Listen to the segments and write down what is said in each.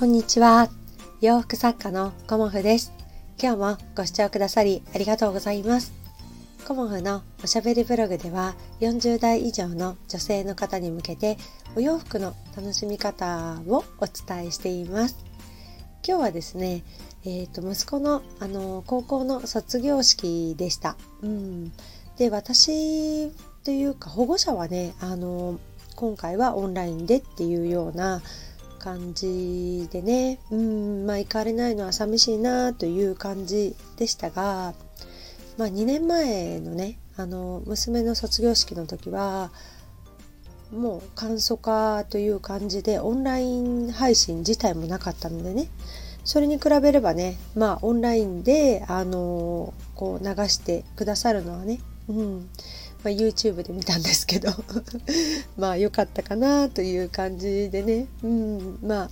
こんにちは。洋服作家のコモフです。今日もご視聴くださりありがとうございます。コモフのおしゃべりブログでは40代以上の女性の方に向けてお洋服の楽しみ方をお伝えしています。今日はですね、えー、と息子のあの高校の卒業式でした。うん、で私というか保護者はねあの今回はオンラインでっていうような感じでね。うんまあ行かれないのは寂しいなという感じでしたが、まあ、2年前のねあの娘の卒業式の時はもう簡素化という感じでオンライン配信自体もなかったのでね。それに比べればねまあオンラインであのこう流してくださるのはね、うん。まあ、YouTube で見たんですけど。まあ良かったかなという感じでね、うん、まあ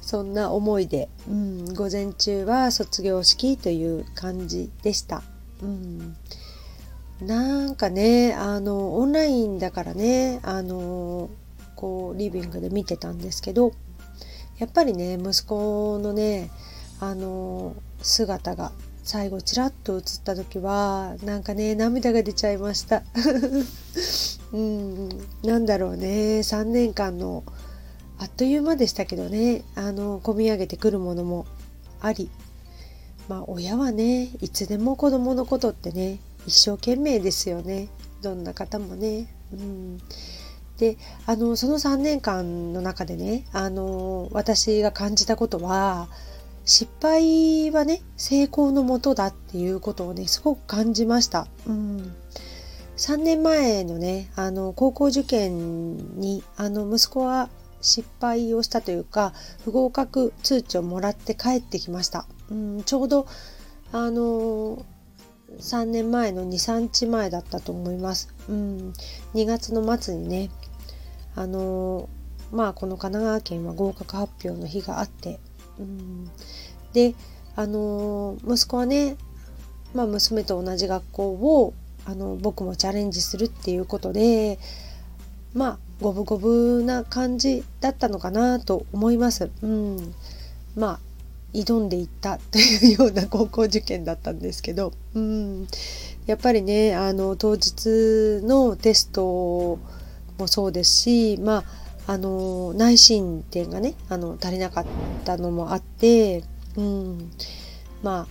そんな思いで、うん、午前中は卒業式という感じでした。うん、なんかねあのオンラインだからねあのこうリビングで見てたんですけどやっぱりね息子のねあの姿が最後ちらっと映った時はなんかね涙が出ちゃいました。うんなんだろうね。3年間のあっという間でしたけどね。あの込み上げてくるものもあり。まあ親はねいつでも子供のことってね一生懸命ですよね。どんな方もね。うん。であのその3年間の中でねあの私が感じたことは失敗はね成功のもとだっていうことをねすごく感じました。うん3年前のねあの高校受験にあの息子は失敗をしたというか不合格通知をもらって帰ってきました。うん、ちょうどあの3年前の23日前だったと思います。うん、2月の末にねあのまあこの神奈川県は合格発表の日があってうん、であの息子はね、まあ、娘と同じ学校をあの僕もチャレンジするっていうことでまあ五分五分な感じだったのかなと思います。うん、まあ挑んでいったというような高校受験だったんですけど、うん、やっぱりねあの当日のテストもそうですしまああの内申点がねあの足りなかったのもあって、うん、まあ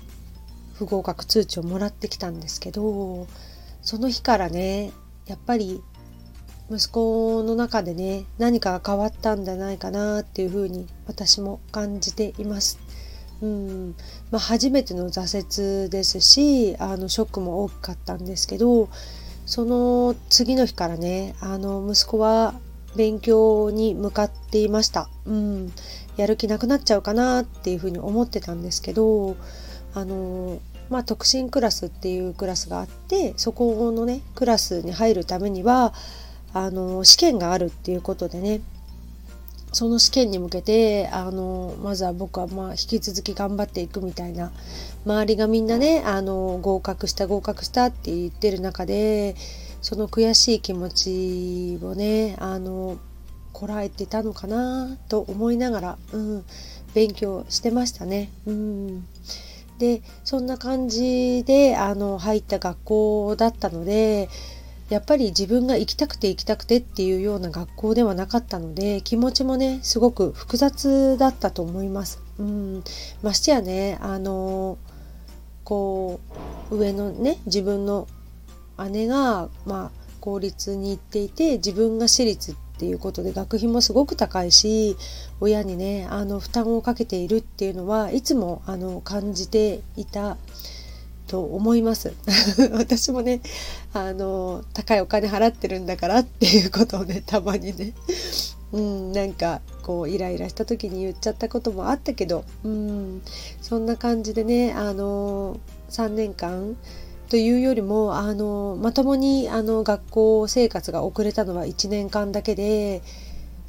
不合格通知をもらってきたんですけどその日からねやっぱり息子の中でね何かが変わったんじゃないかなっていうふうに私も感じています。うんまあ、初めての挫折ですしあのショックも大きかったんですけどその次の日からねあの息子は勉強に向かっていました。うん、やる気なくなっちゃうかなっていうふうに思ってたんですけど、あのまあ、特進クラスっていうクラスがあってそこのねクラスに入るためにはあの試験があるっていうことでねその試験に向けてあのまずは僕はまあ引き続き頑張っていくみたいな周りがみんなねあの合格した合格したって言ってる中でその悔しい気持ちをねあのこらえてたのかなと思いながら、うん、勉強してましたね。うん、でそんな感じであの入った学校だったのでやっぱり自分が行きたくて行きたくてっていうような学校ではなかったので気持ちもねすごく複雑だったと思います。うん、ましてやねあのこう上のね自分の姉が、まあ、公立に行っていて自分が私立っていうことで学費もすごく高いし親にねあの負担をかけているっていうのはいつもあの感じていたと思います。私もねあの高いお金払ってるんだからっていうことをね たまにね。うんなんかこうイライラした時に言っちゃったこともあったけどうんそんな感じでねあの3年間というよりもあのまともにあの学校生活が遅れたのは1年間だけで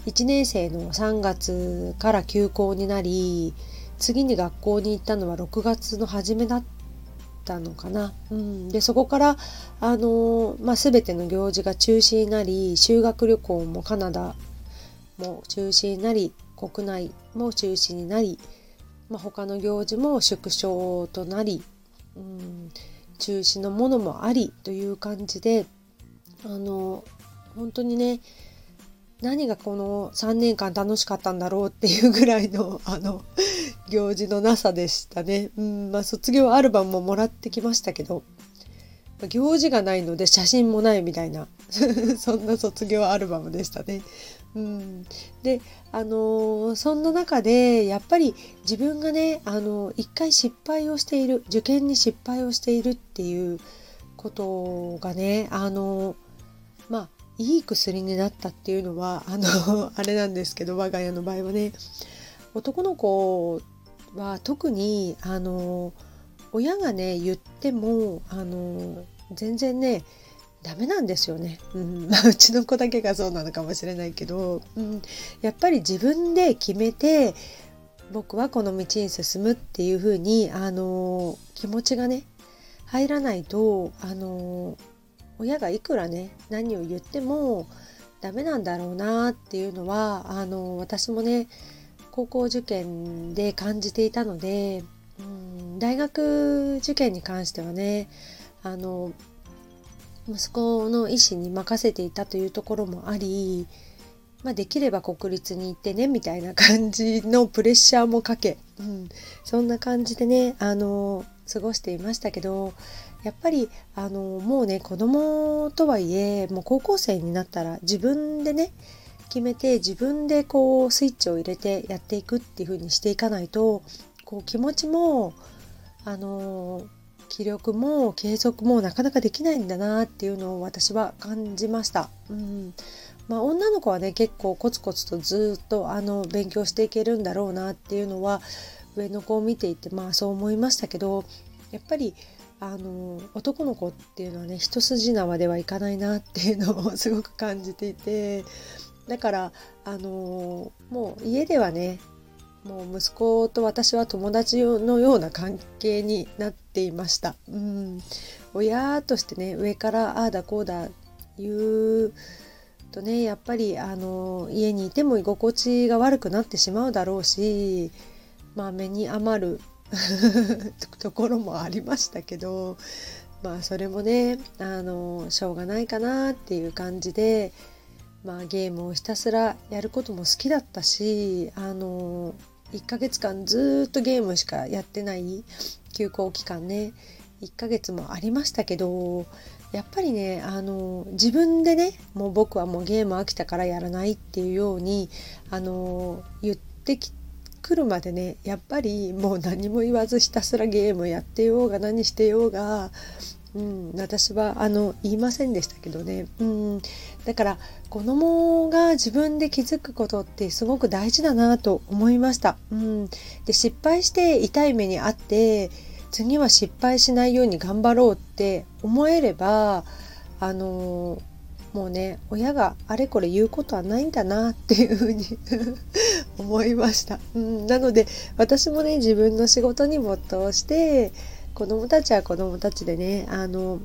1年生の3月から休校になり次に学校に行ったのは6月の初めだったのかな。うん、でそこからあの、まあ、全ての行事が中止になり修学旅行もカナダも中止になり国内も中止になり、まあ、他の行事も縮小となり、うん、中止のものもありという感じであの本当にね何がこの3年間楽しかったんだろうっていうぐらいのあの行事のなさでしたね。うんまあ、卒業アルバムももらってきましたけど行事がないので写真もないみたいな そんな卒業アルバムでしたね。うん、であのー、そんな中でやっぱり自分がねあの一回失敗をしている受験に失敗をしているっていうことがねあのまあいい薬になったっていうのはあの あれなんですけど我が家の場合はね男の子は特にあの親がね言ってもあの全然ねダメなんですよね、うん、うちの子だけがそうなのかもしれないけど、うん、やっぱり自分で決めて僕はこの道に進むっていうふうにあの気持ちがね入らないとあの親がいくらね何を言ってもダメなんだろうなっていうのはあの私もね高校受験で感じていたので、うん、大学受験に関してはねあの息子の意思に任せていたというところもあり、まあ、できれば国立に行ってねみたいな感じのプレッシャーもかけ、うん、そんな感じでねあの過ごしていましたけどやっぱりあのもうね子供とはいえもう高校生になったら自分でね決めて自分でこうスイッチを入れてやっていくっていう風にしていかないとこう気持ちもあの気力も継続もなかなかできないんだなっていうのを私は感じました。うんまあ、女の子はね結構コツコツとずっとあの勉強していけるんだろうなっていうのは上の子を見ていてまあそう思いましたけどやっぱりあの男の子っていうのはね一筋縄ではいかないなっていうのをすごく感じていてだからあのもう家ではねもう息子と私は友達のような関係になっていました。うん、親としてね上からああだこうだ言うとねやっぱりあの家にいても居心地が悪くなってしまうだろうしまあ目に余る ところもありましたけどまあそれもねあのしょうがないかなっていう感じでまあゲームをひたすらやることも好きだったしあの1ヶ月間ずっとゲームしかやってない休校期間ね。1ヶ月もありましたけどやっぱりねあの自分でねもう僕はもうゲーム飽きたからやらないっていうようにあの言ってきくるまでねやっぱりもう何も言わずひたすらゲームやってようが何してようがうん、私はあの言いませんでしたけどね、うん、だから子供が自分で気づくことってすごく大事だなと思いました、うん、で失敗して痛い目にあって次は失敗しないように頑張ろうって思えればあのもうね親があれこれ言うことはないんだなっていうふうに 思いました、うん、なので私もね自分の仕事に没頭して子供たちは子供たちでねあの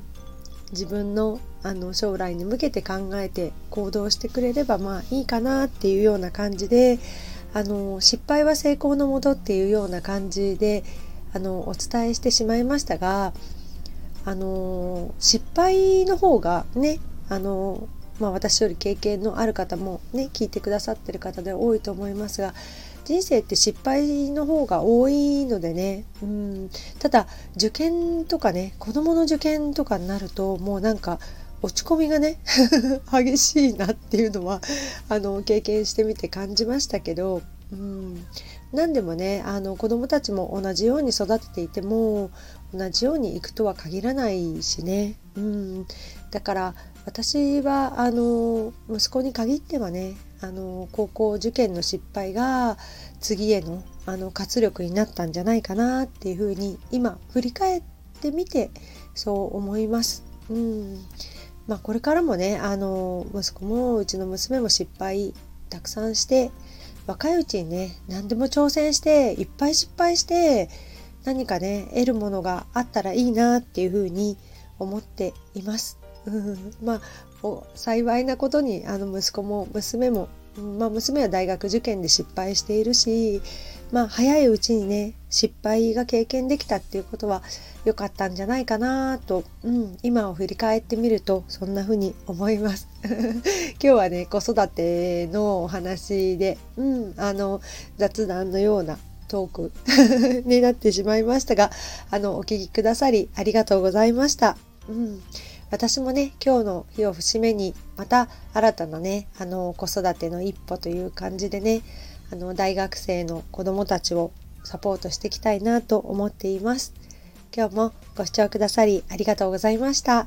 自分のあの将来に向けて考えて行動してくれればまあいいかなっていうような感じであの失敗は成功のもとっていうような感じであのお伝えしてしまいましたがあの失敗の方がねあの、まあ、私より経験のある方もね聞いてくださってる方で多いと思いますが人生って失敗の方が多いのでね。うん。ただ受験とかね子どもの受験とかになるともうなんか落ち込みがね 激しいなっていうのはあの経験してみて感じましたけど。うん。何でもねあの子どもたちも同じように育てていても同じようにいくとは限らないしね、うん、だから私はあの息子に限ってはねあの高校受験の失敗が次へのあの活力になったんじゃないかなっていうふうに今振り返ってみてそう思います。うんまあ、これからもねあの息子もうちの娘も失敗たくさんして若いうちにね何でも挑戦していっぱい失敗して何かね得るものがあったらいいなっていうふうに思っています。うん、まあ幸いなことにあの息子も娘もまあ、娘は大学受験で失敗しているし、まあ、早いうちにね失敗が経験できたっていうことは良かったんじゃないかなと、うん、今を振り返ってみるとそんな風に思います 今日はね子育てのお話で、うん、あの雑談のようなトーク になってしまいましたがあのお聞きくださりありがとうございました。うん私もね今日の日を節目にまた新たなねあの子育ての一歩という感じでねあの大学生の子どもたちをサポートしていきたいなと思っています。今日もご視聴くださりありがとうございました。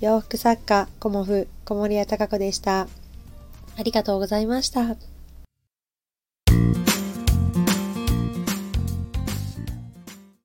洋服作家コモフ小森屋隆子でした。ありがとうございました。